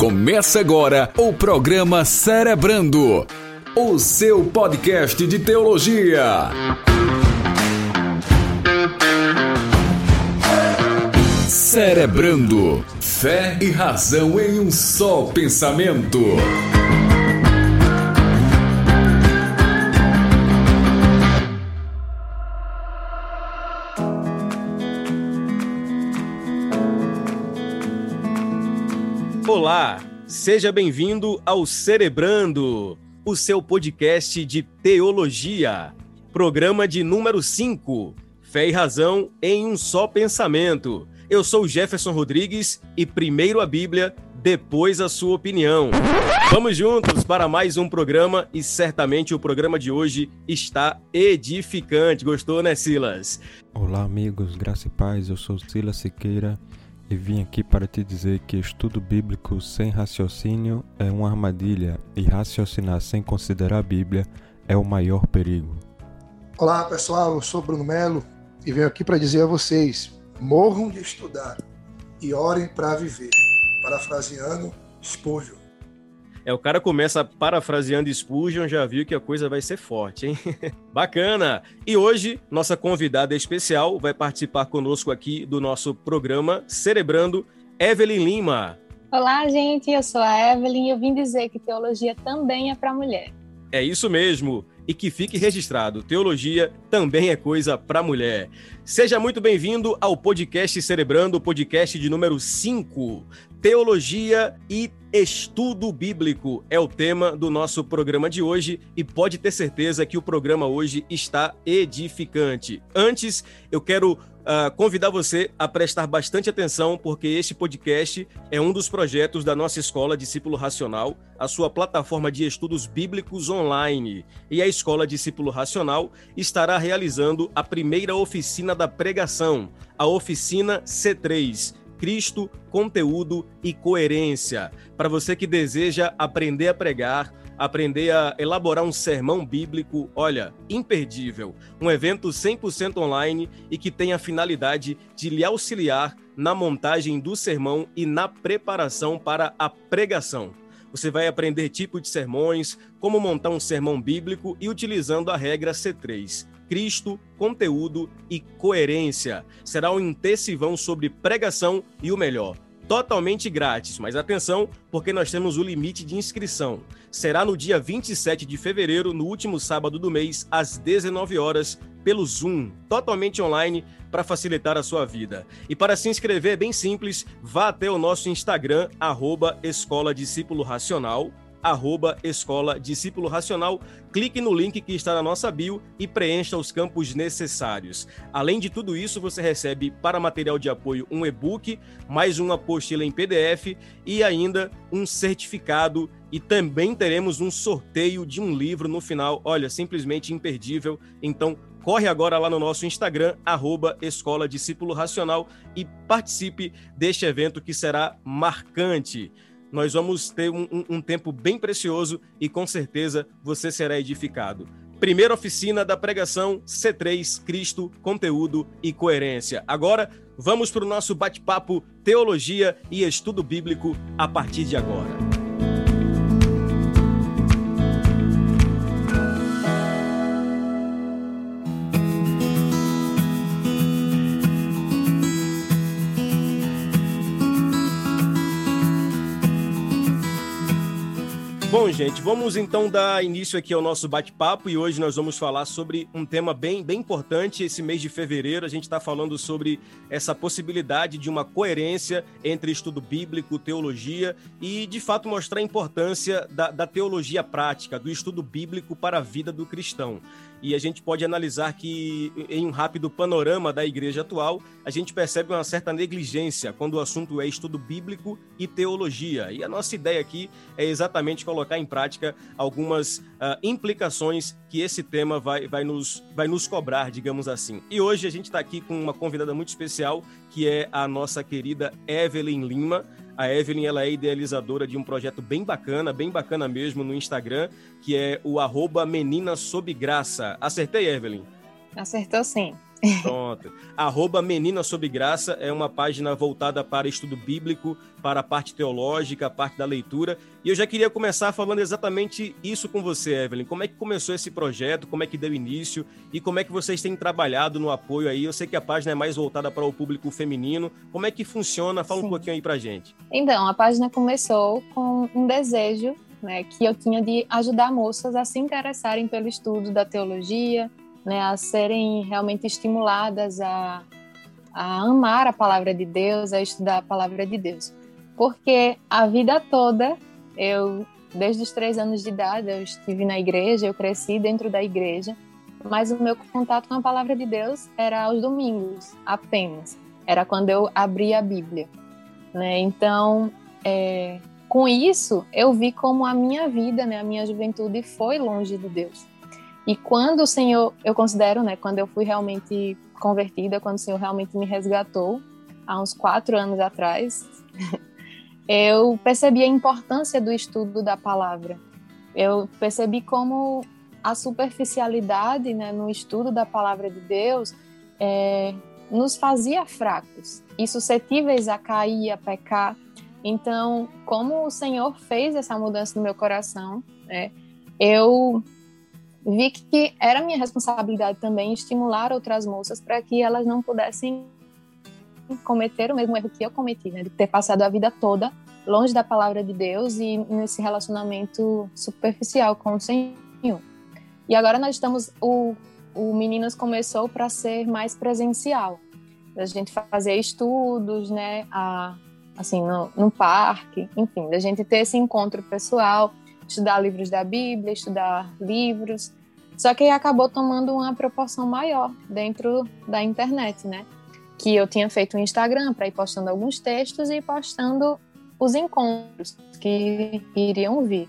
Começa agora o programa Cerebrando, o seu podcast de teologia. Cerebrando, fé e razão em um só pensamento. Seja bem-vindo ao Cerebrando, o seu podcast de teologia. Programa de número 5, Fé e Razão em um só pensamento. Eu sou Jefferson Rodrigues e primeiro a Bíblia, depois a sua opinião. Vamos juntos para mais um programa e certamente o programa de hoje está edificante. Gostou, né, Silas? Olá, amigos, graça e paz. Eu sou Silas Siqueira e vim aqui para te dizer que estudo bíblico sem raciocínio é uma armadilha e raciocinar sem considerar a Bíblia é o maior perigo. Olá pessoal, eu sou Bruno Melo e venho aqui para dizer a vocês: morram de estudar e orem para viver. Parafraseando Spurgeon. É, o cara começa parafraseando Spurgeon, já viu que a coisa vai ser forte, hein? Bacana! E hoje, nossa convidada especial vai participar conosco aqui do nosso programa Cerebrando, Evelyn Lima. Olá, gente, eu sou a Evelyn e eu vim dizer que teologia também é para mulher. É isso mesmo. E que fique registrado, teologia também é coisa para mulher. Seja muito bem-vindo ao podcast Cerebrando, podcast de número 5. Teologia e estudo bíblico é o tema do nosso programa de hoje e pode ter certeza que o programa hoje está edificante. Antes, eu quero uh, convidar você a prestar bastante atenção, porque este podcast é um dos projetos da nossa escola Discípulo Racional, a sua plataforma de estudos bíblicos online. E a escola Discípulo Racional estará realizando a primeira oficina da pregação, a oficina C3 Cristo, conteúdo e coerência. Para você que deseja aprender a pregar, aprender a elaborar um sermão bíblico, olha, imperdível. Um evento 100% online e que tem a finalidade de lhe auxiliar na montagem do sermão e na preparação para a pregação. Você vai aprender tipo de sermões, como montar um sermão bíblico e utilizando a regra C3. Cristo, conteúdo e coerência. Será um intensivão sobre pregação e o melhor, totalmente grátis, mas atenção, porque nós temos o limite de inscrição. Será no dia 27 de fevereiro, no último sábado do mês, às 19 horas, pelo Zoom, totalmente online, para facilitar a sua vida. E para se inscrever é bem simples, vá até o nosso Instagram, arroba Escola Discípulo Racional, arroba Escola Discípulo Racional. Clique no link que está na nossa bio e preencha os campos necessários. Além de tudo isso, você recebe para material de apoio um e-book, mais uma apostila em PDF e ainda um certificado e também teremos um sorteio de um livro no final. Olha, simplesmente imperdível. Então, corre agora lá no nosso Instagram, arroba Escola Discípulo Racional e participe deste evento que será marcante nós vamos ter um, um, um tempo bem precioso e com certeza você será edificado. Primeira oficina da pregação C3 Cristo, conteúdo e coerência. Agora, vamos para o nosso bate-papo Teologia e Estudo Bíblico a partir de agora. Bom, gente, vamos então dar início aqui ao nosso bate-papo e hoje nós vamos falar sobre um tema bem, bem importante. Esse mês de fevereiro a gente está falando sobre essa possibilidade de uma coerência entre estudo bíblico, teologia e, de fato, mostrar a importância da, da teologia prática, do estudo bíblico para a vida do cristão e a gente pode analisar que, em um rápido panorama da igreja atual, a gente percebe uma certa negligência quando o assunto é estudo bíblico e teologia. E a nossa ideia aqui é exatamente colocar em prática algumas uh, implicações que esse tema vai, vai, nos, vai nos cobrar, digamos assim. E hoje a gente está aqui com uma convidada muito especial, que é a nossa querida Evelyn Lima. A Evelyn ela é idealizadora de um projeto bem bacana, bem bacana mesmo no Instagram, que é o arroba Menina Sob Graça. Acertei, Evelyn? Acertou sim. Pronto. Arroba Menina Sob Graça é uma página voltada para estudo bíblico, para a parte teológica, a parte da leitura. E eu já queria começar falando exatamente isso com você, Evelyn. Como é que começou esse projeto? Como é que deu início? E como é que vocês têm trabalhado no apoio aí? Eu sei que a página é mais voltada para o público feminino. Como é que funciona? Fala Sim. um pouquinho aí pra gente. Então, a página começou com um desejo né, que eu tinha de ajudar moças a se interessarem pelo estudo da teologia, né, a serem realmente estimuladas a, a amar a palavra de Deus, a estudar a palavra de Deus. Porque a vida toda, eu, desde os três anos de idade, eu estive na igreja, eu cresci dentro da igreja, mas o meu contato com a palavra de Deus era aos domingos, apenas. Era quando eu abria a Bíblia. Né? Então, é, com isso, eu vi como a minha vida, né, a minha juventude foi longe de Deus. E quando o Senhor, eu considero, né, quando eu fui realmente convertida, quando o Senhor realmente me resgatou, há uns quatro anos atrás, eu percebi a importância do estudo da palavra. Eu percebi como a superficialidade né, no estudo da palavra de Deus é, nos fazia fracos e suscetíveis a cair, a pecar. Então, como o Senhor fez essa mudança no meu coração, né, eu vi que era minha responsabilidade também estimular outras moças para que elas não pudessem cometer o mesmo erro que eu cometi, né, de ter passado a vida toda longe da palavra de Deus e nesse relacionamento superficial com o Senhor. E agora nós estamos o o Meninas começou para ser mais presencial, a gente fazer estudos, né, a, assim no, no parque, enfim, da gente ter esse encontro pessoal estudar livros da Bíblia, estudar livros. Só que acabou tomando uma proporção maior dentro da internet, né? Que eu tinha feito um Instagram para ir postando alguns textos e postando os encontros que iriam vir.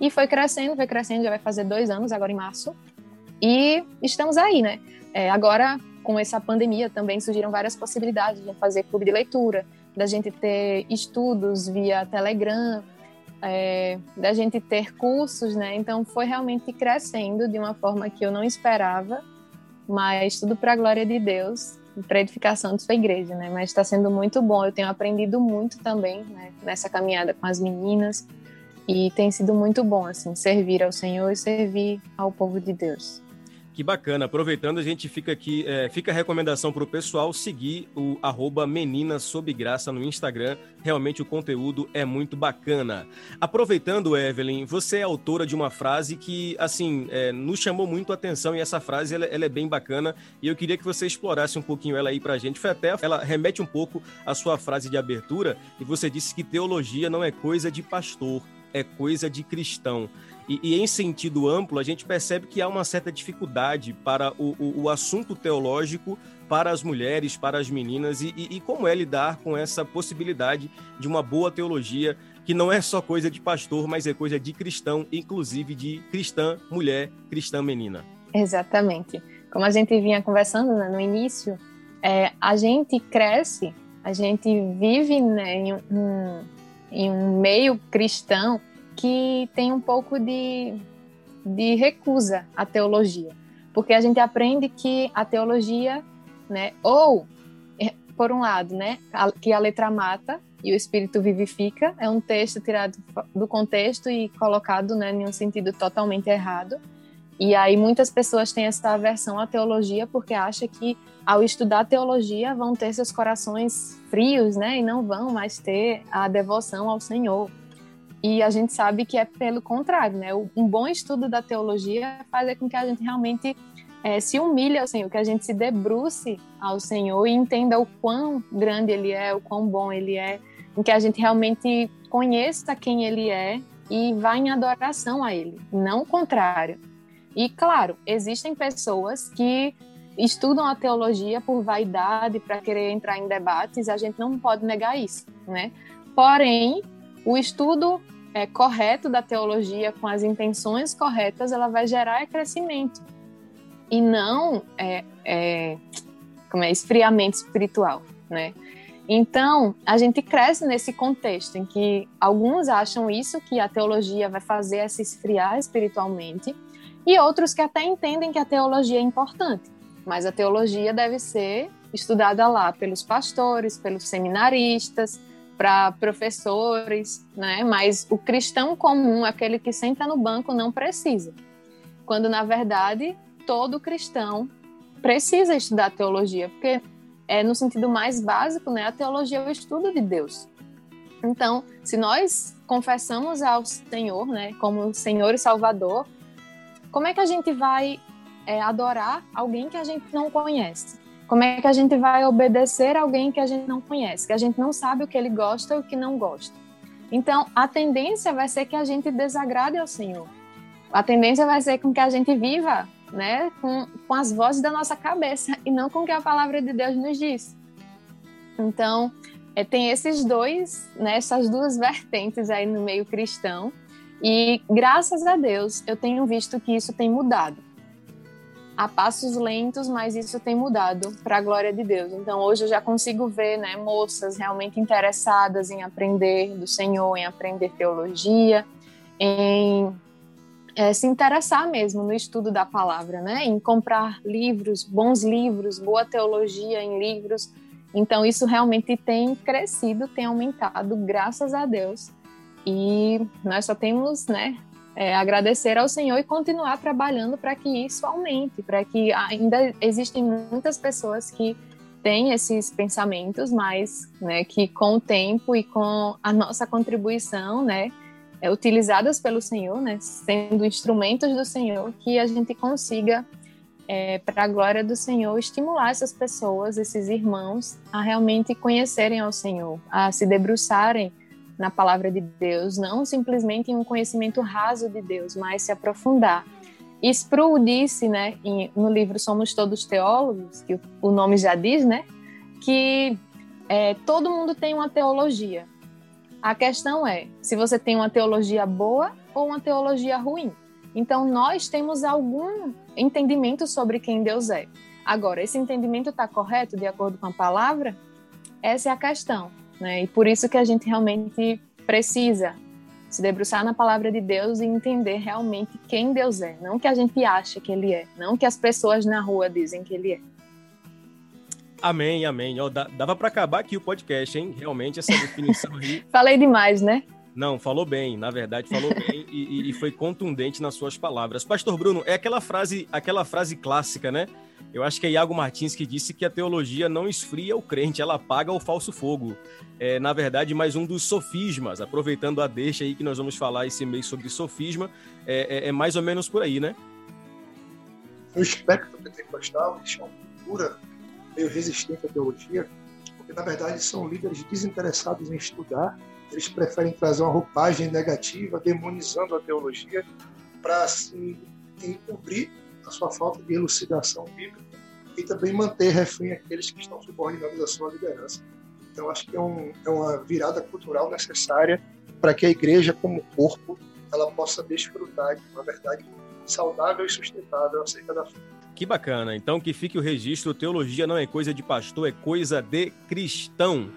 E foi crescendo, foi crescendo, já vai fazer dois anos, agora em março. E estamos aí, né? É, agora, com essa pandemia, também surgiram várias possibilidades de fazer clube de leitura, da gente ter estudos via Telegram, é, da gente ter cursos, né? Então foi realmente crescendo de uma forma que eu não esperava, mas tudo para a glória de Deus, para edificação de sua igreja, né? Mas está sendo muito bom. Eu tenho aprendido muito também né? nessa caminhada com as meninas e tem sido muito bom assim servir ao Senhor e servir ao povo de Deus. Que bacana. Aproveitando, a gente fica aqui, é, fica a recomendação para o pessoal seguir o arroba no Instagram. Realmente o conteúdo é muito bacana. Aproveitando, Evelyn, você é autora de uma frase que, assim, é, nos chamou muito a atenção e essa frase ela, ela, é bem bacana e eu queria que você explorasse um pouquinho ela aí para a gente. Foi até, ela remete um pouco à sua frase de abertura e você disse que teologia não é coisa de pastor, é coisa de cristão. E, e, em sentido amplo, a gente percebe que há uma certa dificuldade para o, o, o assunto teológico para as mulheres, para as meninas, e, e, e, como é lidar com essa possibilidade de uma boa teologia, que não é só coisa de pastor, mas é coisa de cristão, inclusive de cristã mulher, cristã menina. Exatamente. Como a gente vinha conversando né, no início, é, a gente cresce, a gente vive né, em, um, em um meio cristão que tem um pouco de, de recusa à teologia, porque a gente aprende que a teologia, né, ou é, por um lado, né, que a letra mata e o espírito vivifica, é um texto tirado do contexto e colocado, né, em um sentido totalmente errado. E aí muitas pessoas têm essa aversão à teologia porque acham que ao estudar teologia vão ter seus corações frios, né, e não vão mais ter a devoção ao Senhor. E a gente sabe que é pelo contrário, né? Um bom estudo da teologia faz com que a gente realmente é, se humilhe ao Senhor, que a gente se debruce ao Senhor e entenda o quão grande Ele é, o quão bom Ele é, em que a gente realmente conheça quem Ele é e vá em adoração a Ele, não o contrário. E claro, existem pessoas que estudam a teologia por vaidade, para querer entrar em debates, a gente não pode negar isso, né? Porém, o estudo é, correto da teologia, com as intenções corretas, ela vai gerar crescimento e não é, é, como é esfriamento espiritual, né? Então, a gente cresce nesse contexto em que alguns acham isso, que a teologia vai fazer é se esfriar espiritualmente, e outros que até entendem que a teologia é importante. mas a teologia deve ser estudada lá pelos pastores, pelos seminaristas, para professores, né? Mas o cristão comum, aquele que senta no banco, não precisa. Quando na verdade todo cristão precisa estudar teologia, porque é no sentido mais básico, né? A teologia é o estudo de Deus. Então, se nós confessamos ao Senhor, né, como Senhor e Salvador, como é que a gente vai é, adorar alguém que a gente não conhece? Como é que a gente vai obedecer alguém que a gente não conhece, que a gente não sabe o que ele gosta ou o que não gosta? Então, a tendência vai ser que a gente desagrade ao Senhor. A tendência vai ser com que a gente viva né, com, com as vozes da nossa cabeça e não com o que a palavra de Deus nos diz. Então, é, tem esses dois, né, essas duas vertentes aí no meio cristão. E graças a Deus eu tenho visto que isso tem mudado. A passos lentos, mas isso tem mudado para a glória de Deus. Então hoje eu já consigo ver, né, moças realmente interessadas em aprender do Senhor, em aprender teologia, em é, se interessar mesmo no estudo da palavra, né, em comprar livros, bons livros, boa teologia em livros então, isso realmente tem crescido, tem aumentado, graças a Deus. E nós só temos, né, é, agradecer ao Senhor e continuar trabalhando para que isso aumente, para que ainda existem muitas pessoas que têm esses pensamentos, mas né, que com o tempo e com a nossa contribuição, né, é, utilizadas pelo Senhor, né, sendo instrumentos do Senhor, que a gente consiga é, para a glória do Senhor, estimular essas pessoas, esses irmãos, a realmente conhecerem ao Senhor, a se debruçarem na palavra de Deus, não simplesmente em um conhecimento raso de Deus, mas se aprofundar. E Sproul disse, né, no livro Somos Todos Teólogos, que o nome já diz, né, que é, todo mundo tem uma teologia. A questão é se você tem uma teologia boa ou uma teologia ruim. Então, nós temos algum entendimento sobre quem Deus é. Agora, esse entendimento está correto de acordo com a palavra? Essa é a questão. Né? E por isso que a gente realmente precisa se debruçar na palavra de Deus e entender realmente quem Deus é. Não que a gente acha que Ele é, não que as pessoas na rua dizem que Ele é. Amém, amém. dava para acabar aqui o podcast, hein? Realmente, essa definição aí. Falei demais, né? Não, falou bem, na verdade falou bem e, e, foi contundente nas suas palavras. Pastor Bruno, é aquela frase, aquela frase clássica, né? Eu acho que é Iago Martins que disse que a teologia não esfria o crente, ela apaga o falso fogo. É, na verdade, mais um dos sofismas, aproveitando a deixa aí que nós vamos falar esse mês sobre sofisma, é, é, é mais ou menos por aí, né? No espectro pentecostal, existe uma cultura meio resistente à teologia, porque na verdade são líderes desinteressados em estudar eles preferem trazer uma roupagem negativa, demonizando a teologia, para assim, encobrir a sua falta de elucidação bíblica e também manter refém aqueles que estão subordinados à sua liderança. Então, acho que é, um, é uma virada cultural necessária para que a igreja, como corpo, ela possa desfrutar de uma verdade saudável e sustentável acerca da fé. Que bacana. Então, que fique o registro: teologia não é coisa de pastor, é coisa de cristão.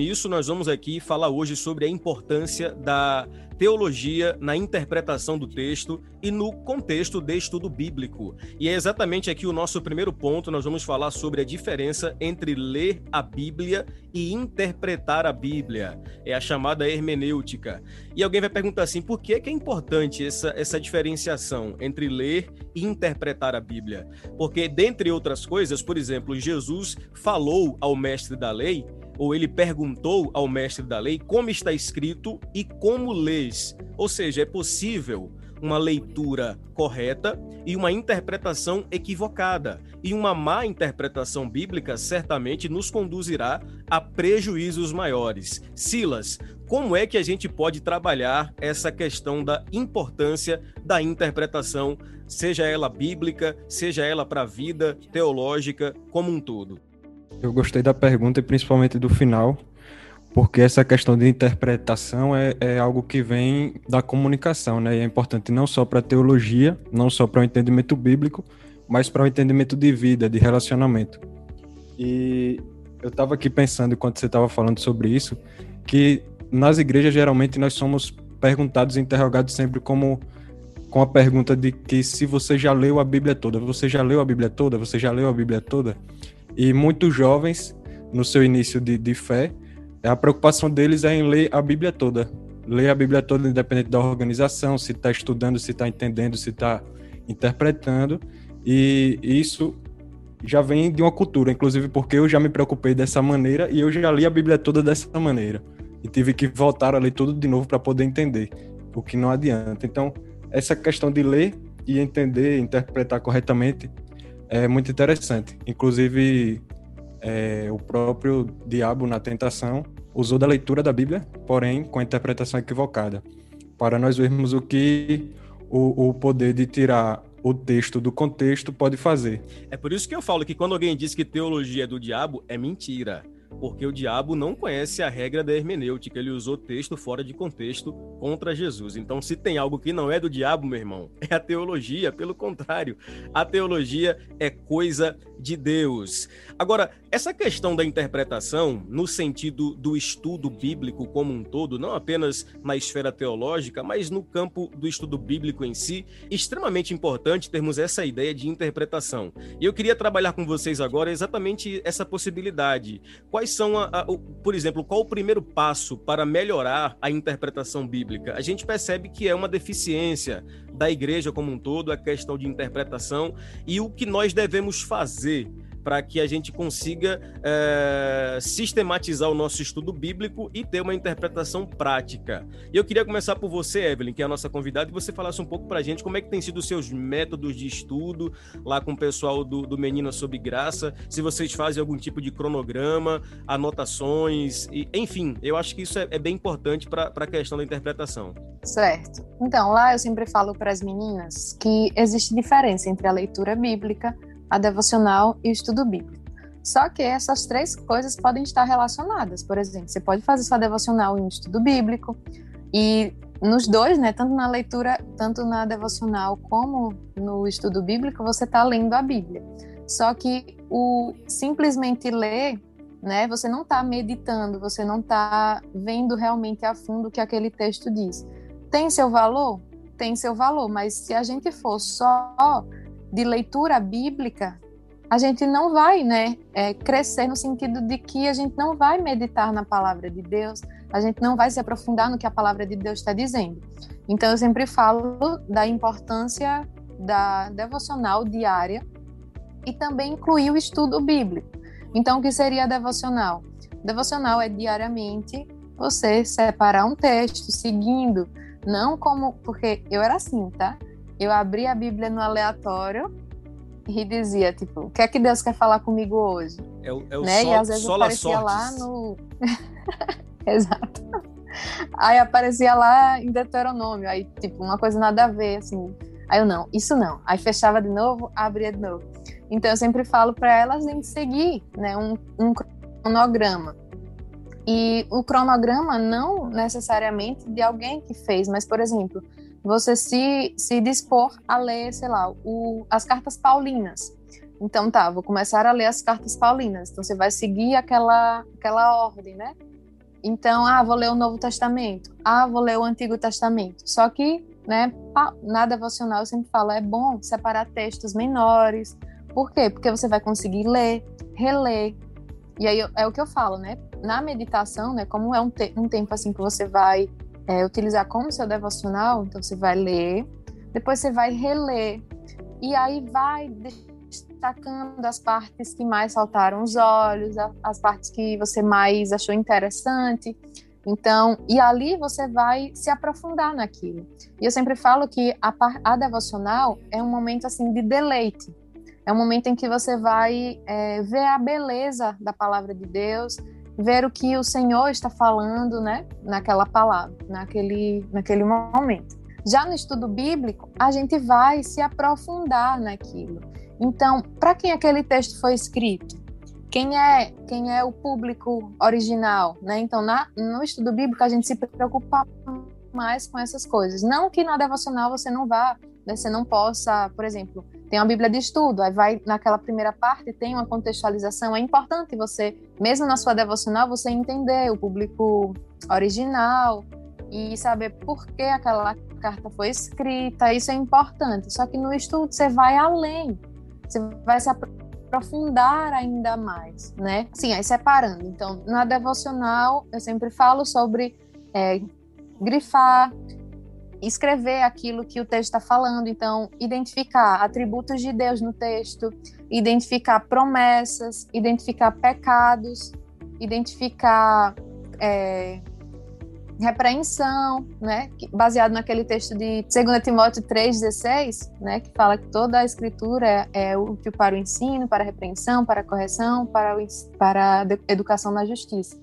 Nisso, nós vamos aqui falar hoje sobre a importância da teologia na interpretação do texto e no contexto de estudo bíblico. E é exatamente aqui o nosso primeiro ponto. Nós vamos falar sobre a diferença entre ler a Bíblia e interpretar a Bíblia. É a chamada hermenêutica. E alguém vai perguntar assim: por que é, é importante essa, essa diferenciação entre ler e interpretar a Bíblia? Porque, dentre outras coisas, por exemplo, Jesus falou ao mestre da lei ou ele perguntou ao mestre da lei como está escrito e como lês. Ou seja, é possível uma leitura correta e uma interpretação equivocada. E uma má interpretação bíblica certamente nos conduzirá a prejuízos maiores. Silas, como é que a gente pode trabalhar essa questão da importância da interpretação, seja ela bíblica, seja ela para a vida teológica como um todo? Eu gostei da pergunta e principalmente do final, porque essa questão de interpretação é, é algo que vem da comunicação, né? E é importante não só para a teologia, não só para o entendimento bíblico, mas para o entendimento de vida, de relacionamento. E eu estava aqui pensando, enquanto você estava falando sobre isso, que nas igrejas geralmente nós somos perguntados e interrogados sempre como com a pergunta de que se você já leu a Bíblia toda, você já leu a Bíblia toda, você já leu a Bíblia toda? E muitos jovens, no seu início de, de fé, a preocupação deles é em ler a Bíblia toda. Ler a Bíblia toda, independente da organização, se está estudando, se está entendendo, se está interpretando. E isso já vem de uma cultura, inclusive porque eu já me preocupei dessa maneira e eu já li a Bíblia toda dessa maneira. E tive que voltar a ler tudo de novo para poder entender, o que não adianta. Então, essa questão de ler e entender, interpretar corretamente é muito interessante. Inclusive, é, o próprio diabo na tentação usou da leitura da Bíblia, porém com a interpretação equivocada, para nós vermos o que o, o poder de tirar o texto do contexto pode fazer. É por isso que eu falo que quando alguém diz que teologia é do diabo, é mentira porque o diabo não conhece a regra da hermenêutica, ele usou texto fora de contexto contra Jesus. Então, se tem algo que não é do diabo, meu irmão, é a teologia, pelo contrário, a teologia é coisa de Deus. Agora, essa questão da interpretação, no sentido do estudo bíblico como um todo, não apenas na esfera teológica, mas no campo do estudo bíblico em si, extremamente importante termos essa ideia de interpretação. E eu queria trabalhar com vocês agora exatamente essa possibilidade. Quais são, a, a, o, por exemplo, qual o primeiro passo para melhorar a interpretação bíblica? A gente percebe que é uma deficiência da igreja como um todo, a questão de interpretação e o que nós devemos fazer para que a gente consiga é, sistematizar o nosso estudo bíblico e ter uma interpretação prática. E eu queria começar por você, Evelyn, que é a nossa convidada, e você falasse um pouco para a gente como é que tem sido os seus métodos de estudo lá com o pessoal do, do Menina Sob Graça, se vocês fazem algum tipo de cronograma, anotações, e, enfim, eu acho que isso é, é bem importante para a questão da interpretação. Certo. Então, lá eu sempre falo para as meninas que existe diferença entre a leitura bíblica a devocional e o estudo bíblico. Só que essas três coisas podem estar relacionadas. Por exemplo, você pode fazer sua devocional em um estudo bíblico e nos dois, né, tanto na leitura, tanto na devocional como no estudo bíblico, você está lendo a Bíblia. Só que o simplesmente ler, né, você não está meditando, você não está vendo realmente a fundo o que aquele texto diz. Tem seu valor? Tem seu valor, mas se a gente for só de leitura bíblica, a gente não vai né, é, crescer no sentido de que a gente não vai meditar na palavra de Deus, a gente não vai se aprofundar no que a palavra de Deus está dizendo. Então, eu sempre falo da importância da devocional diária e também incluir o estudo bíblico. Então, o que seria devocional? Devocional é diariamente você separar um texto seguindo, não como. Porque eu era assim, tá? Eu abri a Bíblia no aleatório e dizia, tipo, o que é que Deus quer falar comigo hoje? É o, é o né? sol, e às vezes aparecia lá no. Exato. Aí aparecia lá em Deuteronômio, aí, tipo, uma coisa nada a ver, assim. Aí eu, não, isso não. Aí fechava de novo, abria de novo. Então eu sempre falo para elas em seguir, né, um, um cronograma. E o cronograma não necessariamente de alguém que fez, mas, por exemplo, você se, se dispor a ler, sei lá, o, as cartas paulinas. Então tá, vou começar a ler as cartas paulinas. Então você vai seguir aquela, aquela ordem, né? Então, ah, vou ler o Novo Testamento. Ah, vou ler o Antigo Testamento. Só que, né, na devocional eu sempre falo, é bom separar textos menores. Por quê? Porque você vai conseguir ler, reler. E aí é o que eu falo, né? Na meditação, né, como é um, te um tempo assim que você vai é, utilizar como seu devocional, então você vai ler, depois você vai reler, e aí vai destacando as partes que mais saltaram os olhos, as partes que você mais achou interessante. Então, e ali você vai se aprofundar naquilo. E eu sempre falo que a, a devocional é um momento assim de deleite. É um momento em que você vai é, ver a beleza da palavra de Deus, ver o que o Senhor está falando, né, naquela palavra, naquele, naquele momento. Já no estudo bíblico, a gente vai se aprofundar naquilo. Então, para quem aquele texto foi escrito? quem é quem é o público original, né? Então, na, no estudo bíblico a gente se preocupa mais com essas coisas. Não que na devocional você não vá, né, você não possa, por exemplo, tem uma Bíblia de estudo, aí vai naquela primeira parte, tem uma contextualização. É importante você, mesmo na sua devocional, você entender o público original e saber por que aquela carta foi escrita. Isso é importante. Só que no estudo você vai além, você vai se aprofundar ainda mais, né? Sim, aí separando. Então, na devocional, eu sempre falo sobre é, grifar, escrever aquilo que o texto está falando, então identificar atributos de Deus no texto, identificar promessas, identificar pecados, identificar é, repreensão, né, baseado naquele texto de 2 Timóteo 3,16, né, que fala que toda a escritura é, é útil para o ensino, para a repreensão, para a correção, para, o, para a educação na justiça.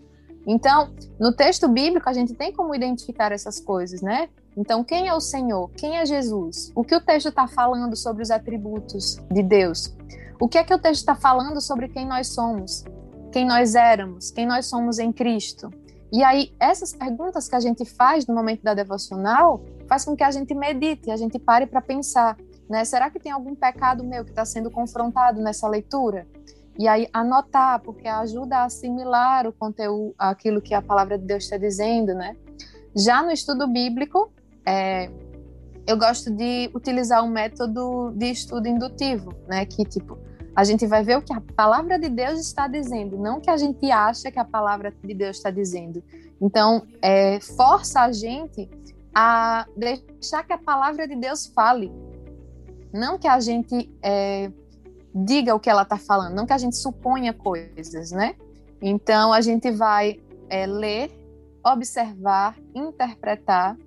Então, no texto bíblico, a gente tem como identificar essas coisas, né? Então, quem é o Senhor? Quem é Jesus? O que o texto está falando sobre os atributos de Deus? O que é que o texto está falando sobre quem nós somos? Quem nós éramos? Quem nós somos em Cristo? E aí, essas perguntas que a gente faz no momento da devocional faz com que a gente medite, a gente pare para pensar, né? Será que tem algum pecado meu que está sendo confrontado nessa leitura? E aí anotar, porque ajuda a assimilar o conteúdo, aquilo que a palavra de Deus está dizendo, né? Já no estudo bíblico, é, eu gosto de utilizar um método de estudo indutivo, né? Que tipo, a gente vai ver o que a palavra de Deus está dizendo, não o que a gente acha que a palavra de Deus está dizendo. Então, é, força a gente a deixar que a palavra de Deus fale, não que a gente é, diga o que ela está falando, não que a gente suponha coisas, né? Então, a gente vai é, ler, observar, interpretar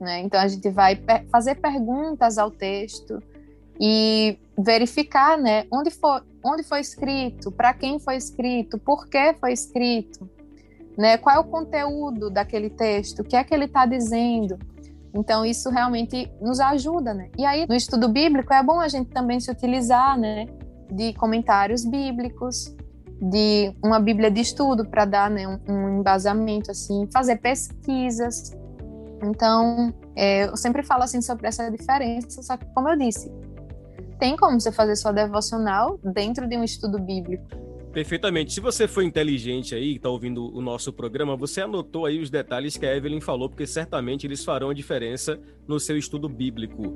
né? Então a gente vai per fazer perguntas ao texto e verificar, né, onde foi, onde foi escrito, para quem foi escrito, por que foi escrito, né? Qual é o conteúdo daquele texto, o que é que ele está dizendo. Então isso realmente nos ajuda, né? E aí no estudo bíblico é bom a gente também se utilizar, né, de comentários bíblicos, de uma Bíblia de estudo para dar né, um, um embasamento assim, fazer pesquisas então, é, eu sempre falo assim sobre essa diferença, só que como eu disse, tem como você fazer sua devocional dentro de um estudo bíblico. Perfeitamente. Se você for inteligente aí, está ouvindo o nosso programa, você anotou aí os detalhes que a Evelyn falou, porque certamente eles farão a diferença no seu estudo bíblico.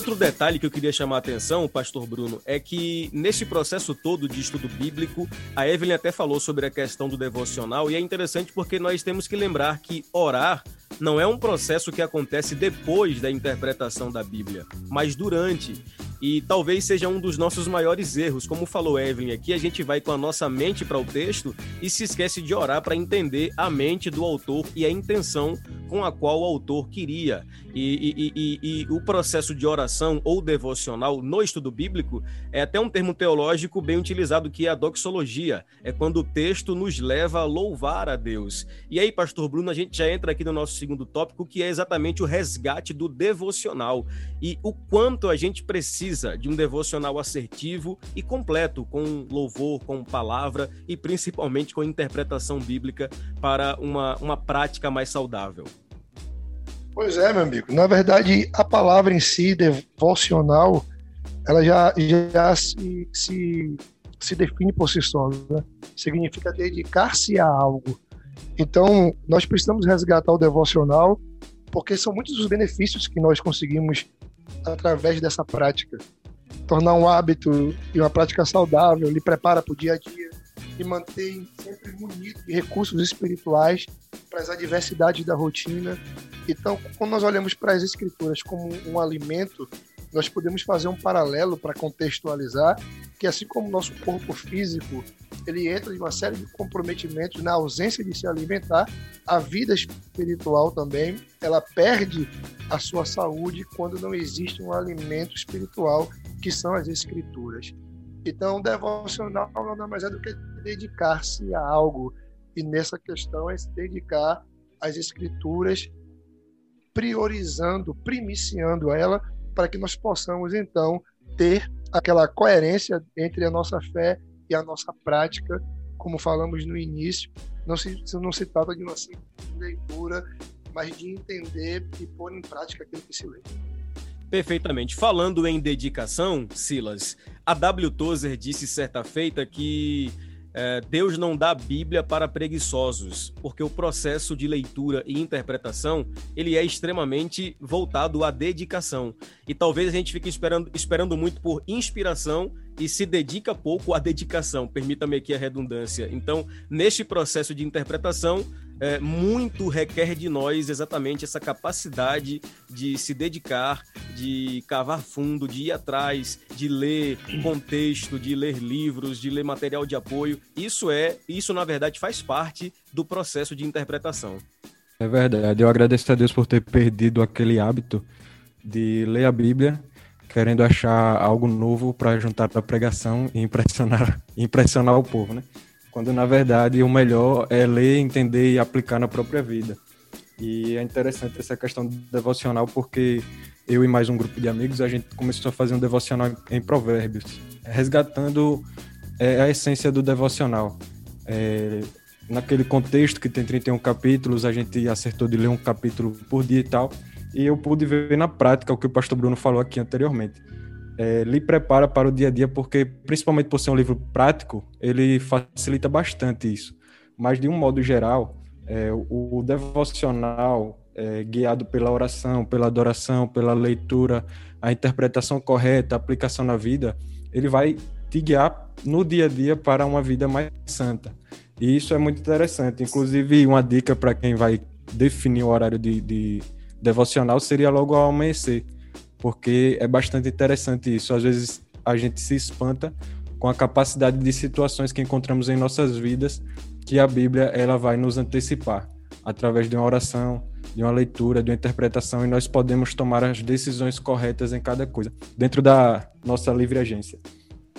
Outro detalhe que eu queria chamar a atenção, pastor Bruno, é que nesse processo todo de estudo bíblico, a Evelyn até falou sobre a questão do devocional, e é interessante porque nós temos que lembrar que orar não é um processo que acontece depois da interpretação da Bíblia, mas durante. E talvez seja um dos nossos maiores erros. Como falou Evelyn aqui, a gente vai com a nossa mente para o texto e se esquece de orar para entender a mente do autor e a intenção com a qual o autor queria. E, e, e, e, o processo de oração ou devocional no estudo bíblico é até um termo teológico bem utilizado, que é a doxologia. É quando o texto nos leva a louvar a Deus. E aí, pastor Bruno, a gente já entra aqui no nosso segundo tópico, que é exatamente o resgate do devocional. E o quanto a gente precisa precisa de um devocional assertivo e completo, com louvor, com palavra e principalmente com interpretação bíblica para uma, uma prática mais saudável. Pois é, meu amigo. Na verdade, a palavra em si, devocional, ela já, já se, se, se define por si só. Né? Significa dedicar-se a algo. Então, nós precisamos resgatar o devocional, porque são muitos os benefícios que nós conseguimos através dessa prática. Tornar um hábito e uma prática saudável, lhe prepara para o dia a dia e mantém sempre munido de recursos espirituais para as adversidades da rotina. Então, quando nós olhamos para as escrituras como um alimento, nós podemos fazer um paralelo para contextualizar que assim como o nosso corpo físico ele entra em uma série de comprometimentos na ausência de se alimentar, a vida espiritual também, ela perde a sua saúde quando não existe um alimento espiritual, que são as escrituras. Então, devocional nada mais é do que dedicar-se a algo, e nessa questão é se dedicar às escrituras priorizando, primiciando ela, para que nós possamos, então, ter aquela coerência entre a nossa fé e a nossa prática, como falamos no início. Não se, não se trata de uma simples leitura, mas de entender e pôr em prática aquilo que se lê. Perfeitamente. Falando em dedicação, Silas, a W. Tozer disse certa feita que é, Deus não dá Bíblia para preguiçosos, porque o processo de leitura e interpretação ele é extremamente voltado à dedicação. E talvez a gente fique esperando, esperando muito por inspiração e se dedica pouco à dedicação, permita-me aqui a redundância. Então, neste processo de interpretação, é, muito requer de nós exatamente essa capacidade de se dedicar, de cavar fundo, de ir atrás, de ler contexto, de ler livros, de ler material de apoio. Isso é, isso na verdade faz parte do processo de interpretação. É verdade. Eu agradeço a Deus por ter perdido aquele hábito de ler a Bíblia querendo achar algo novo para juntar para a pregação e impressionar, impressionar o povo, né? Quando na verdade o melhor é ler, entender e aplicar na própria vida. E é interessante essa questão do devocional porque eu e mais um grupo de amigos a gente começou a fazer um devocional em provérbios, resgatando é, a essência do devocional. É, naquele contexto que tem 31 capítulos, a gente acertou de ler um capítulo por dia e tal, e eu pude ver na prática o que o pastor Bruno falou aqui anteriormente é, lhe prepara para o dia a dia, porque, principalmente por ser um livro prático, ele facilita bastante isso. Mas, de um modo geral, é, o, o, devocional, é, guiado pela oração, pela adoração, pela leitura, a interpretação correta, a aplicação na vida, ele vai te guiar no dia a dia para uma vida mais santa. E isso é muito interessante. Inclusive, uma dica para quem vai definir o horário de, de devocional seria logo ao amanhecer porque é bastante interessante isso. Às vezes a gente se espanta com a capacidade de situações que encontramos em nossas vidas que a Bíblia ela vai nos antecipar através de uma oração, de uma leitura, de uma interpretação e nós podemos tomar as decisões corretas em cada coisa dentro da nossa livre agência.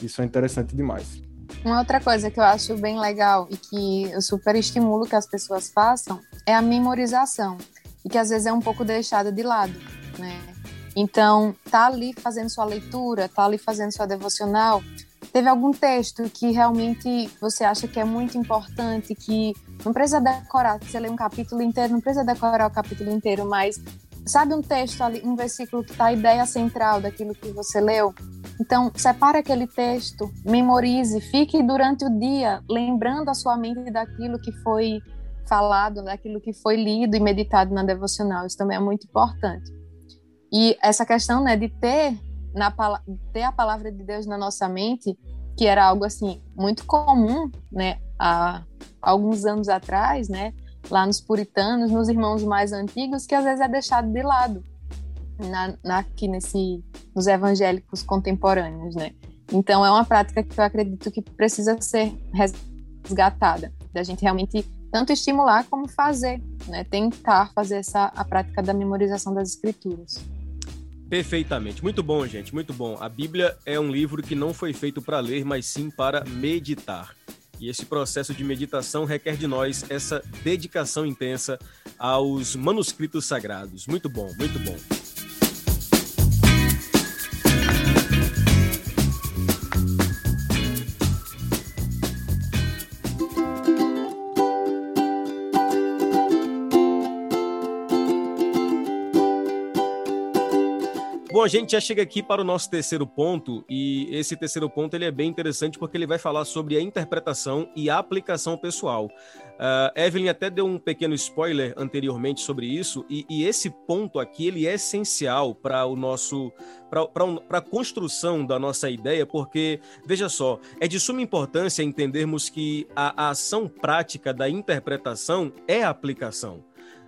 Isso é interessante demais. Uma outra coisa que eu acho bem legal e que eu super estimulo que as pessoas façam é a memorização e que às vezes é um pouco deixada de lado, né? Então, tá ali fazendo sua leitura, tá ali fazendo sua devocional, teve algum texto que realmente você acha que é muito importante, que não precisa decorar, você lê um capítulo inteiro, não precisa decorar o capítulo inteiro, mas sabe um texto ali, um versículo que está a ideia central daquilo que você leu? Então, separe aquele texto, memorize, fique durante o dia lembrando a sua mente daquilo que foi falado, daquilo que foi lido e meditado na devocional. Isso também é muito importante. E essa questão, né, de ter na ter a palavra de Deus na nossa mente, que era algo assim muito comum, né, há alguns anos atrás, né, lá nos puritanos, nos irmãos mais antigos, que às vezes é deixado de lado na, na, aqui nesse nos evangélicos contemporâneos, né? Então é uma prática que eu acredito que precisa ser resgatada, da gente realmente tanto estimular como fazer, né? Tentar fazer essa a prática da memorização das escrituras. Perfeitamente. Muito bom, gente. Muito bom. A Bíblia é um livro que não foi feito para ler, mas sim para meditar. E esse processo de meditação requer de nós essa dedicação intensa aos manuscritos sagrados. Muito bom, muito bom. Bom, a gente já chega aqui para o nosso terceiro ponto, e esse terceiro ponto ele é bem interessante porque ele vai falar sobre a interpretação e a aplicação pessoal. Uh, Evelyn até deu um pequeno spoiler anteriormente sobre isso, e, e esse ponto aqui ele é essencial para o nosso para a construção da nossa ideia, porque, veja só, é de suma importância entendermos que a, a ação prática da interpretação é a aplicação.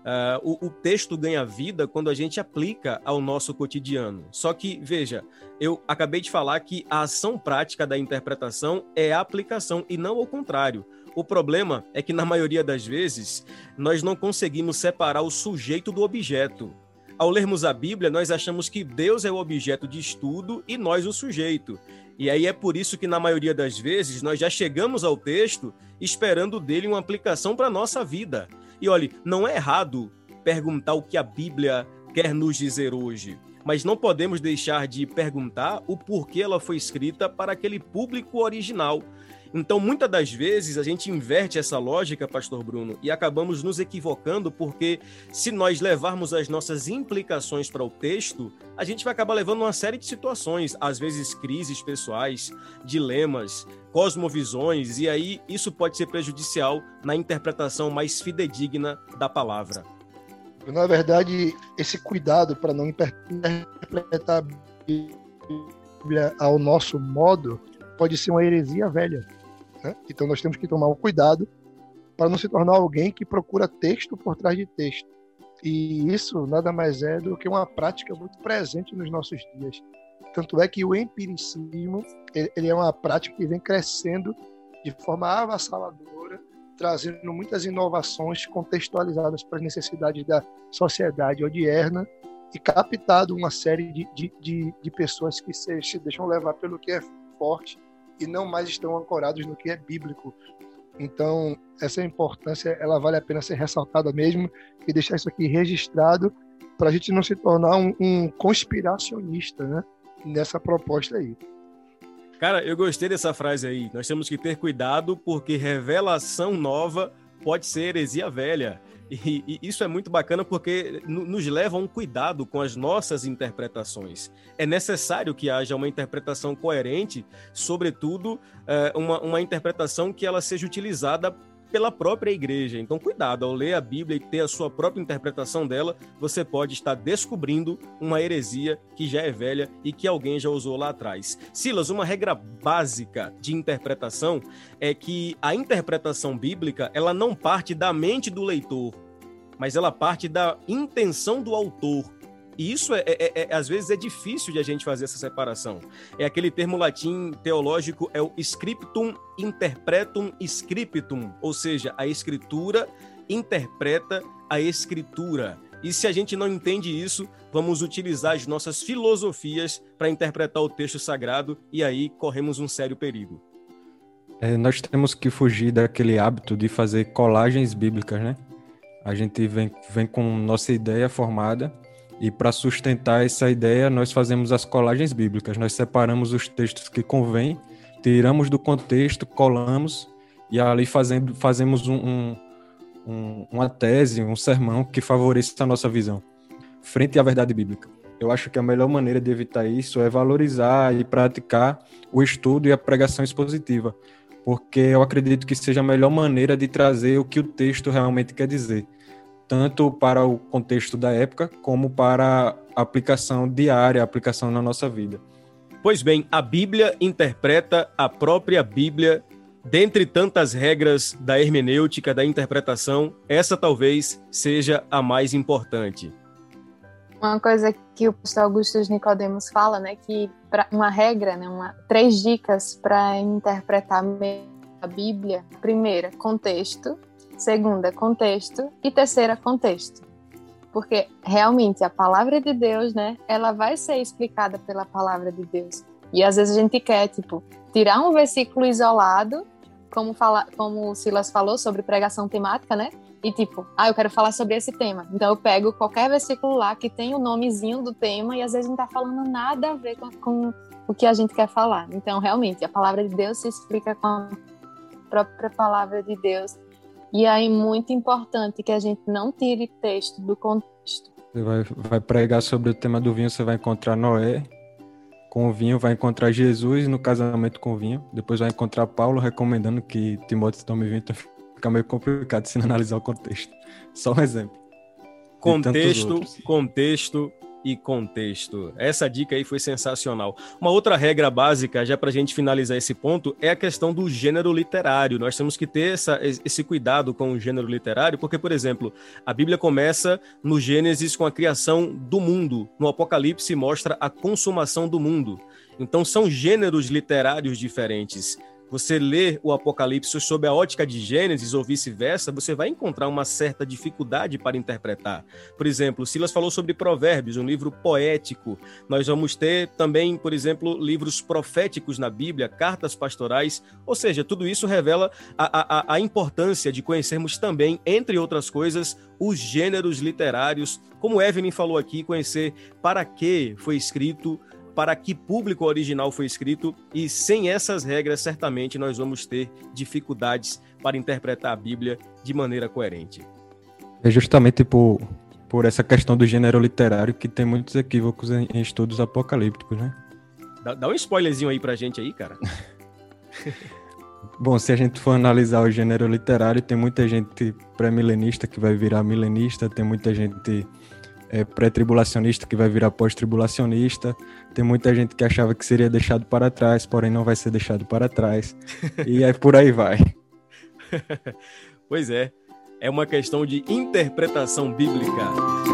Uh, o, o, texto ganha vida quando a gente aplica ao nosso cotidiano. Só que, veja, eu acabei de falar que a ação prática da interpretação é a aplicação e não o contrário. O problema é que, na maioria das vezes, nós não conseguimos separar o sujeito do objeto. Ao lermos a Bíblia, nós achamos que Deus é o objeto de estudo e nós o sujeito. E aí é por isso que, na maioria das vezes, nós já chegamos ao texto esperando dele uma aplicação para a nossa vida. E olhe, não é errado perguntar o que a Bíblia quer nos dizer hoje, mas não podemos deixar de perguntar o porquê ela foi escrita para aquele público original. Então, muitas das vezes, a gente inverte essa lógica, Pastor Bruno, e acabamos nos equivocando, porque se nós levarmos as nossas implicações para o texto, a gente vai acabar levando uma série de situações, às vezes crises pessoais, dilemas, cosmovisões, e aí isso pode ser prejudicial na interpretação mais fidedigna da palavra. Na verdade, esse cuidado para não interpretar a Bíblia ao nosso modo pode ser uma heresia velha. Né? Então nós temos que tomar o cuidado para não se tornar alguém que procura texto por trás de texto. E isso nada mais é do que uma prática muito presente nos nossos dias. Tanto é que o empiricismo ele é uma prática que vem crescendo de forma avassaladora, trazendo muitas inovações contextualizadas para as necessidades da sociedade odierna e captado uma série de, de, de, de pessoas que se, se deixam levar pelo que é forte e não mais estão ancorados no que é bíblico. Então, essa importância, ela vale a pena ser ressaltada mesmo e deixar isso aqui registrado para a gente não se tornar um, um conspiracionista, né? Nessa proposta aí. Cara, eu gostei dessa frase aí. Nós temos que ter cuidado porque revelação nova pode ser heresia velha. E, e, isso é muito bacana porque nos leva a um cuidado com as nossas interpretações. É necessário que haja uma interpretação coerente, sobretudo é, uma, uma interpretação que ela seja utilizada pela própria igreja. Então, cuidado, ao ler a Bíblia e ter a sua própria interpretação dela, você pode estar descobrindo uma heresia que já é velha e que alguém já usou lá atrás. Silas, uma regra básica de interpretação é que a interpretação bíblica, ela não parte da mente do leitor, mas ela parte da intenção do autor. E isso, é, é, é, às vezes, é difícil de a gente fazer essa separação. É aquele termo latim teológico, é o scriptum interpretum scriptum, ou seja, a escritura interpreta a escritura. E se a gente não entende isso, vamos utilizar as nossas filosofias para interpretar o texto sagrado e aí corremos um sério perigo. É, nós temos que fugir daquele hábito de fazer colagens bíblicas, né? A gente vem, vem com nossa ideia formada e para sustentar essa ideia, nós fazemos as colagens bíblicas. Nós separamos os textos que convém, tiramos do contexto, colamos e ali fazendo, fazemos um, um, uma tese, um sermão que favoreça a nossa visão frente à verdade bíblica. Eu acho que a melhor maneira de evitar isso é valorizar e praticar o estudo e a pregação expositiva, porque eu acredito que seja a melhor maneira de trazer o que o texto realmente quer dizer tanto para o contexto da época como para a aplicação diária, a aplicação na nossa vida. Pois bem, a Bíblia interpreta a própria Bíblia. Dentre tantas regras da hermenêutica, da interpretação, essa talvez seja a mais importante. Uma coisa que o pastor Augusto Nicodemos fala, né, que uma regra, né, uma, três dicas para interpretar a Bíblia. Primeira, contexto segunda, contexto e terceira, contexto. Porque realmente a palavra de Deus, né, ela vai ser explicada pela palavra de Deus. E às vezes a gente quer, tipo, tirar um versículo isolado, como, fala, como o Silas falou sobre pregação temática, né? E tipo, ah, eu quero falar sobre esse tema. Então eu pego qualquer versículo lá que tem o nomezinho do tema e às vezes não está falando nada a ver com, com o que a gente quer falar. Então, realmente, a palavra de Deus se explica com a própria palavra de Deus e aí, muito importante que a gente não tire texto do contexto. Você vai, vai pregar sobre o tema do vinho, você vai encontrar Noé com o vinho, vai encontrar Jesus no casamento com o vinho, depois vai encontrar Paulo recomendando que Timóteo tome vinho, então fica meio complicado se analisar o contexto. Só um exemplo. Contexto, contexto, e contexto. Essa dica aí foi sensacional. Uma outra regra básica, já para a gente finalizar esse ponto, é a questão do gênero literário. Nós temos que ter essa, esse cuidado com o gênero literário, porque, por exemplo, a Bíblia começa no Gênesis com a criação do mundo, no Apocalipse mostra a consumação do mundo. Então, são gêneros literários diferentes. Você lê o Apocalipse sob a ótica de Gênesis ou vice-versa, você vai encontrar uma certa dificuldade para interpretar. Por exemplo, Silas falou sobre Provérbios, um livro poético. Nós vamos ter também, por exemplo, livros proféticos na Bíblia, cartas pastorais, ou seja, tudo isso revela a, a, a importância de conhecermos também, entre outras coisas, os gêneros literários, como Evelyn falou aqui, conhecer para que foi escrito para que público original foi escrito e sem essas regras certamente nós vamos ter dificuldades para interpretar a Bíblia de maneira coerente. É justamente por, por essa questão do gênero literário que tem muitos equívocos em, em estudos apocalípticos, né? Dá, dá um spoilerzinho aí pra gente aí, cara. Bom, se a gente for analisar o gênero literário, tem muita gente pré-milenista que vai virar milenista, tem muita gente é, pré-tribulacionista que vai virar pós-tribulacionista. Tem muita gente que achava que seria deixado para trás, porém não vai ser deixado para trás. e aí por aí vai. pois é, é uma questão de interpretação bíblica.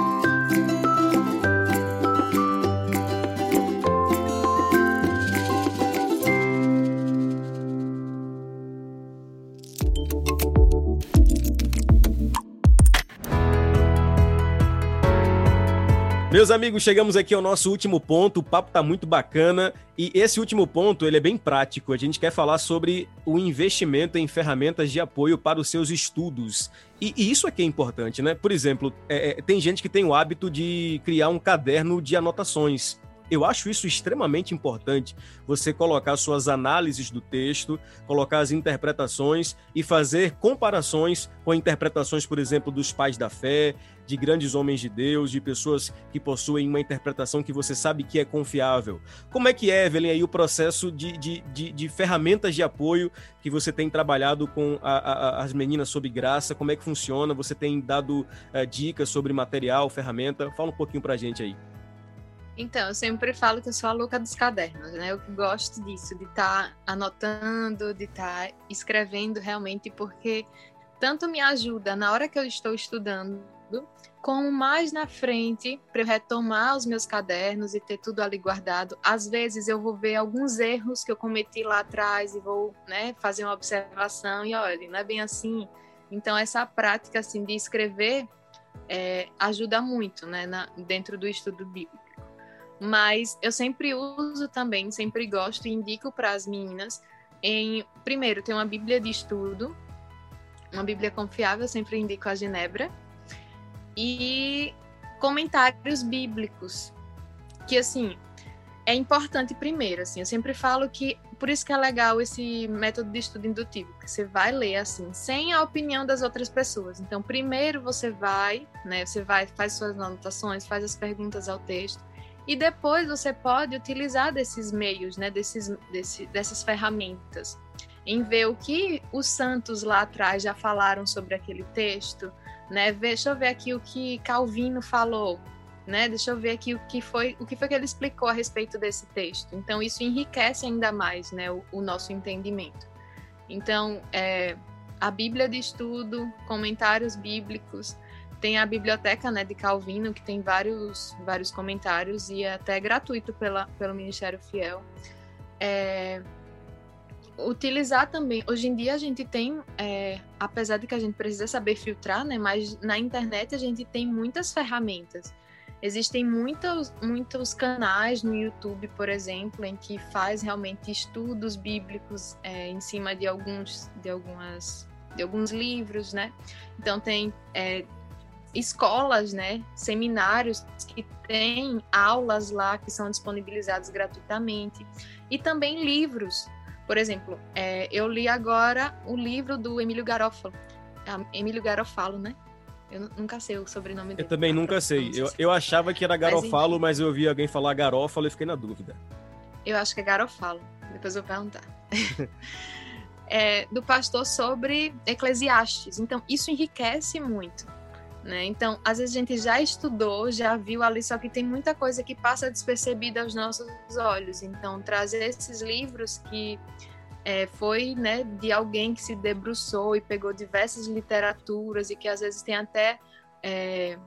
Meus amigos, chegamos aqui ao nosso último ponto. O papo tá muito bacana e esse último ponto ele é bem prático. A gente quer falar sobre o investimento em ferramentas de apoio para os seus estudos. E, e isso aqui é importante, né? Por exemplo, é, é, tem gente que tem o hábito de criar um caderno de anotações. Eu acho isso extremamente importante, você colocar suas análises do texto, colocar as interpretações e fazer comparações com interpretações, por exemplo, dos pais da fé, de grandes homens de Deus, de pessoas que possuem uma interpretação que você sabe que é confiável. Como é que é, Evelyn, aí o processo de, de, de, de ferramentas de apoio que você tem trabalhado com a, a, as meninas sob graça? Como é que funciona? Você tem dado uh, dicas sobre material, ferramenta? Fala um pouquinho pra gente aí. Então, eu sempre falo que eu sou a louca dos cadernos, né? Eu gosto disso, de estar tá anotando, de estar tá escrevendo realmente, porque tanto me ajuda na hora que eu estou estudando, como mais na frente, para eu retomar os meus cadernos e ter tudo ali guardado. Às vezes eu vou ver alguns erros que eu cometi lá atrás e vou né, fazer uma observação e olha, não é bem assim. Então, essa prática assim, de escrever é, ajuda muito né, na, dentro do estudo bíblico mas eu sempre uso também, sempre gosto e indico para as meninas em primeiro ter uma Bíblia de estudo, uma Bíblia confiável, sempre indico a Genebra e comentários bíblicos, que assim é importante primeiro, assim, eu sempre falo que por isso que é legal esse método de estudo indutivo, que você vai ler assim, sem a opinião das outras pessoas. Então, primeiro você vai, né, você vai faz suas anotações, faz as perguntas ao texto e depois você pode utilizar desses meios, né, desses, desse, dessas ferramentas, em ver o que os santos lá atrás já falaram sobre aquele texto, né? Deixa eu ver aqui o que Calvino falou, né? Deixa eu ver aqui o que foi, o que foi que ele explicou a respeito desse texto. Então isso enriquece ainda mais, né, o, o nosso entendimento. Então, é, a Bíblia de estudo, comentários bíblicos, tem a biblioteca né, de Calvino, que tem vários, vários comentários e é até gratuito pela, pelo Ministério Fiel. É, utilizar também, hoje em dia a gente tem, é, apesar de que a gente precisa saber filtrar, né, mas na internet a gente tem muitas ferramentas. Existem muitos, muitos canais no YouTube, por exemplo, em que faz realmente estudos bíblicos é, em cima de alguns, de algumas, de alguns livros, né? Então tem é, escolas, né, seminários que têm aulas lá que são disponibilizados gratuitamente e também livros. Por exemplo, é, eu li agora o livro do Emílio Garofalo, Emílio Garofalo, né? Eu nunca sei o sobrenome dele. Eu também nunca sei. Eu, eu achava que era Garofalo, mas, mas eu ouvi alguém falar Garófalo e fiquei na dúvida. Eu acho que é Garofalo. Depois eu vou perguntar. é, do pastor sobre Eclesiastes. Então, isso enriquece muito. Né? Então, às vezes a gente já estudou, já viu ali, só que tem muita coisa que passa despercebida aos nossos olhos. Então, trazer esses livros que é, foi né, de alguém que se debruçou e pegou diversas literaturas e que às vezes tem até é,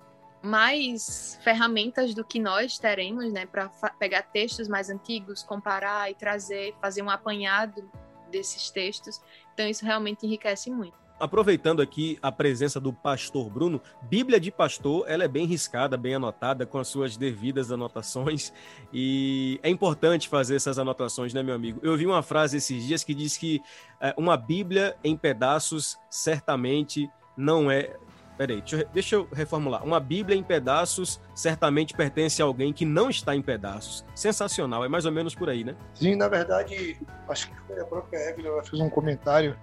mais ferramentas do que nós teremos, né, para pegar textos mais antigos, comparar e trazer, fazer um apanhado desses textos. Então, isso realmente enriquece muito aproveitando aqui a presença do pastor Bruno, Bíblia de Pastor, ela é bem riscada, bem anotada, com as suas devidas anotações, e é importante fazer essas anotações, né, meu amigo? Eu vi uma frase esses dias que diz que é, uma Bíblia em pedaços certamente não é. Peraí, deixa eu, deixa eu reformular. Uma Bíblia em pedaços certamente pertence a alguém que não está em pedaços. Sensacional, é mais ou menos por aí, né? Sim, na verdade, acho que foi a própria Evelyn, ela fez um comentário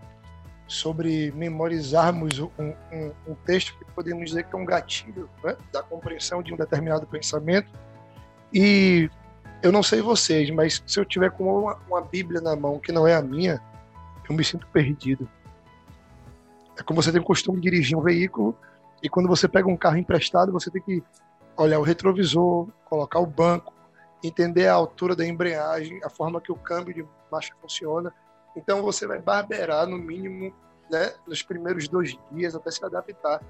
sobre memorizarmos um, um, um, texto que podemos dizer que é um gatilho né, da compreensão de um determinado pensamento. E eu não sei vocês, mas se eu tiver com uma, uma Bíblia na mão que não é a minha, eu me sinto perdido. É como você tem o costume de dirigir um veículo e quando você pega um carro emprestado, você tem que olhar o retrovisor, colocar o banco, entender a altura da embreagem, a forma que o câmbio de marcha funciona então você vai barbear no mínimo né, nos primeiros dois dias até se adaptar.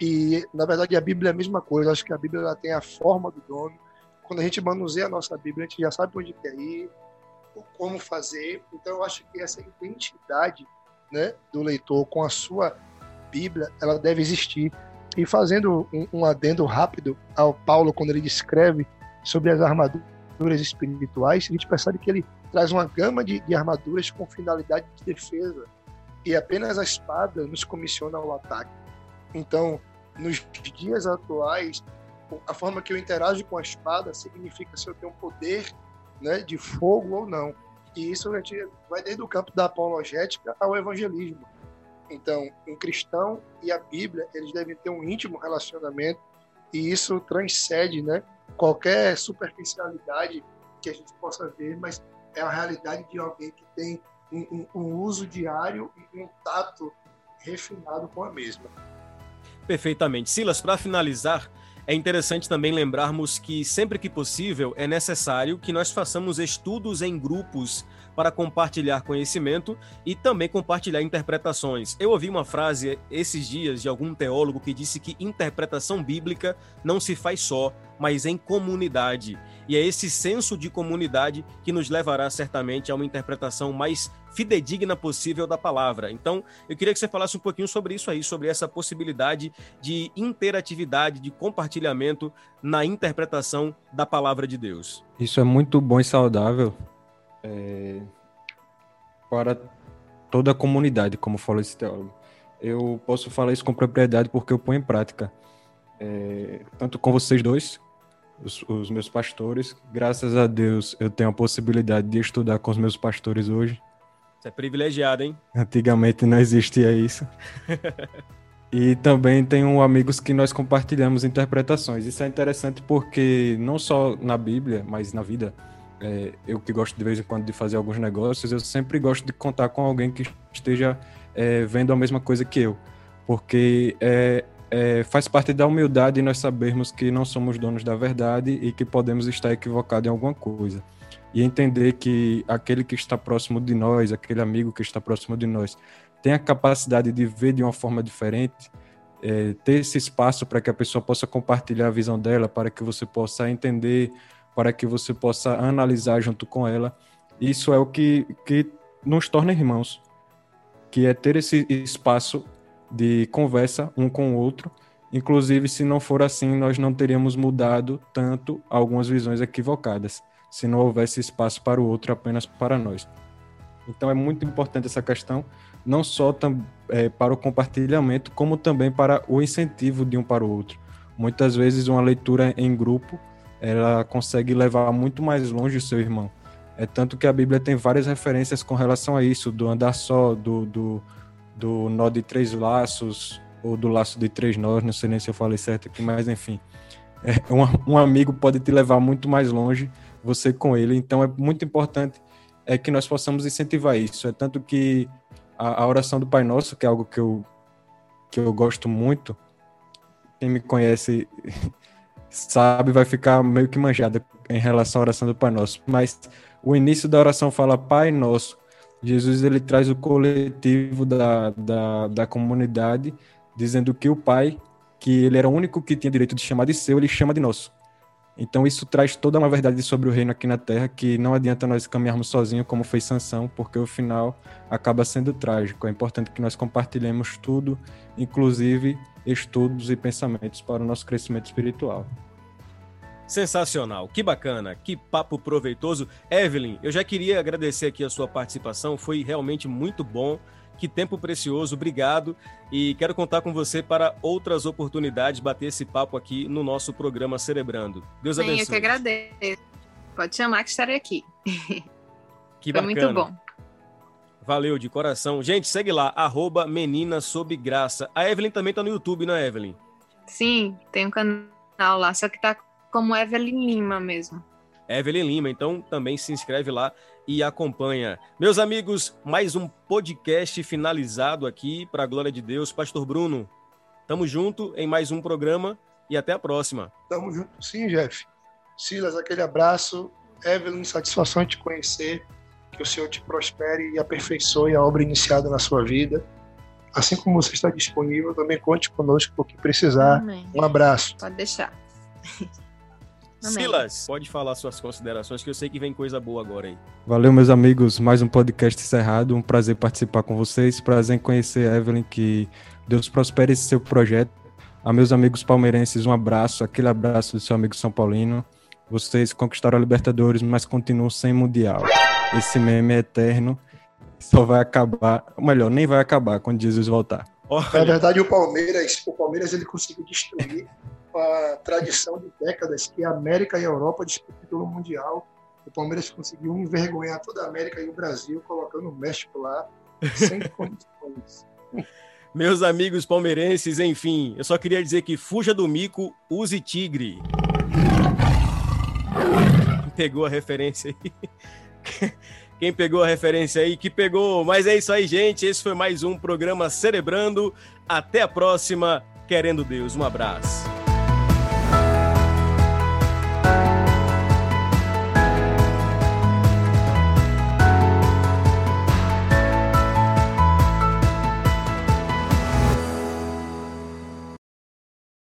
E na verdade a Bíblia é a mesma coisa. acho que a Bíblia ela tem a forma do dono. Quando a gente manuseia a nossa Bíblia, a gente já sabe onde quer ir, como fazer. Então eu acho que essa identidade né, do leitor com a sua Bíblia, ela deve existir. E fazendo um, um adendo rápido ao Paulo quando ele descreve sobre as armaduras espirituais, a gente percebe que ele traz uma gama de, de armaduras com finalidade de defesa e apenas a espada nos comissiona ao ataque. Então, nos dias atuais, a forma que eu interajo com a espada significa se eu tenho poder né, de fogo ou não. E isso vai desde o campo da apologética ao evangelismo. Então, um cristão e a Bíblia, eles devem ter um íntimo relacionamento e isso transcende né, qualquer superficialidade que a gente possa ver, mas é a realidade de alguém que tem um, um, um uso diário e um tato refinado com a mesma. Perfeitamente. Silas, para finalizar, é interessante também lembrarmos que sempre que possível é necessário que nós façamos estudos em grupos para compartilhar conhecimento e também compartilhar interpretações. Eu ouvi uma frase esses dias de algum teólogo que disse que interpretação bíblica não se faz só, mas em comunidade. E é esse senso de comunidade que nos levará certamente a uma interpretação mais fidedigna possível da palavra. Então, eu queria que você falasse um pouquinho sobre isso aí, sobre essa possibilidade de interatividade, de compartilhamento na interpretação da palavra de Deus. Isso é muito bom e saudável é, para toda a comunidade, como falou esse teólogo. Eu posso falar isso com propriedade porque eu ponho em prática, é, tanto com vocês dois, os, os, meus pastores. Graças a Deus eu tenho a possibilidade de estudar com os meus pastores hoje. Você é privilegiado, hein? Antigamente não existia isso. e também tenho amigos que nós compartilhamos interpretações. Isso é interessante porque não só na Bíblia, mas na vida, é, eu que gosto de vez em quando de fazer alguns negócios, eu sempre gosto de contar com alguém que esteja é, vendo a mesma coisa que eu. Porque é, é, faz parte da humildade nós sabermos que não somos donos da verdade e que podemos estar equivocados em alguma coisa. E entender que aquele que está próximo de nós, aquele amigo que está próximo de nós, tem a capacidade de ver de uma forma diferente, é, ter esse espaço para que a pessoa possa compartilhar a visão dela, para que você possa entender, para que você possa analisar junto com ela. Isso é o que, que nos torna irmãos, que é ter esse espaço de conversa um com o outro. Inclusive, se não for assim, nós não teríamos mudado tanto algumas visões equivocadas, se não houvesse espaço para o outro apenas para nós. Então, é muito importante essa questão, não só é, para o compartilhamento, como também para o incentivo de um para o outro. Muitas vezes, uma leitura em grupo ela consegue levar muito mais longe o seu irmão. É tanto que a Bíblia tem várias referências com relação a isso, do andar só, do, do do nó de três laços, ou do laço de três nós, não sei nem se eu falei certo aqui, mas enfim. É, um, um amigo pode te levar muito mais longe, você com ele, então é muito importante é que nós possamos incentivar isso. É tanto que a, a oração do Pai Nosso, que é algo que eu, que eu gosto muito, quem me conhece sabe, vai ficar meio que manjada em relação à oração do Pai Nosso. Mas o início da oração fala Pai Nosso, Jesus ele traz o coletivo da, da, da comunidade, dizendo que o Pai, que ele era o único que tinha direito de chamar de seu, ele chama de nosso. Então isso traz toda uma verdade sobre o reino aqui na Terra que não adianta nós caminharmos sozinhos como foi Sansão, porque o final acaba sendo trágico. É importante que nós compartilhemos tudo, inclusive estudos e pensamentos para o nosso crescimento espiritual. Sensacional, que bacana, que papo proveitoso. Evelyn, eu já queria agradecer aqui a sua participação, foi realmente muito bom. Que tempo precioso, obrigado. E quero contar com você para outras oportunidades, bater esse papo aqui no nosso programa Cerebrando. Deus abençoe. eu que agradeço. Pode chamar que estarei aqui. Que Foi bacana. muito bom. Valeu, de coração. Gente, segue lá, arroba Menina Sob Graça. A Evelyn também tá no YouTube, não é, Evelyn? Sim, tem um canal lá, só que tá como Evelyn Lima mesmo. Evelyn Lima, então também se inscreve lá e acompanha. Meus amigos, mais um podcast finalizado aqui para a glória de Deus. Pastor Bruno, tamo junto em mais um programa e até a próxima. Tamo junto sim, Jeff. Silas, aquele abraço. Evelyn, satisfação te conhecer. Que o Senhor te prospere e aperfeiçoe a obra iniciada na sua vida. Assim como você está disponível, também conte conosco por que precisar. Amém. Um abraço. Pode deixar. Amém. Silas, pode falar suas considerações, que eu sei que vem coisa boa agora aí. Valeu, meus amigos. Mais um podcast encerrado. Um prazer participar com vocês. Prazer em conhecer a Evelyn. Que Deus prospere esse seu projeto. A meus amigos palmeirenses, um abraço. Aquele abraço do seu amigo São Paulino. Vocês conquistaram a Libertadores, mas continuam sem Mundial. Esse meme é eterno. Só vai acabar, ou melhor, nem vai acabar quando Jesus voltar. Na Olha, verdade, o Palmeiras, o Palmeiras ele conseguiu destruir a tradição de décadas que a América e a Europa disputam pelo Mundial. O Palmeiras conseguiu envergonhar toda a América e o Brasil, colocando o México lá, sem condições. meus amigos palmeirenses, enfim, eu só queria dizer que fuja do mico, use tigre. Pegou a referência aí? Quem pegou a referência aí, que pegou. Mas é isso aí, gente. Esse foi mais um programa Cerebrando. Até a próxima, querendo Deus. Um abraço.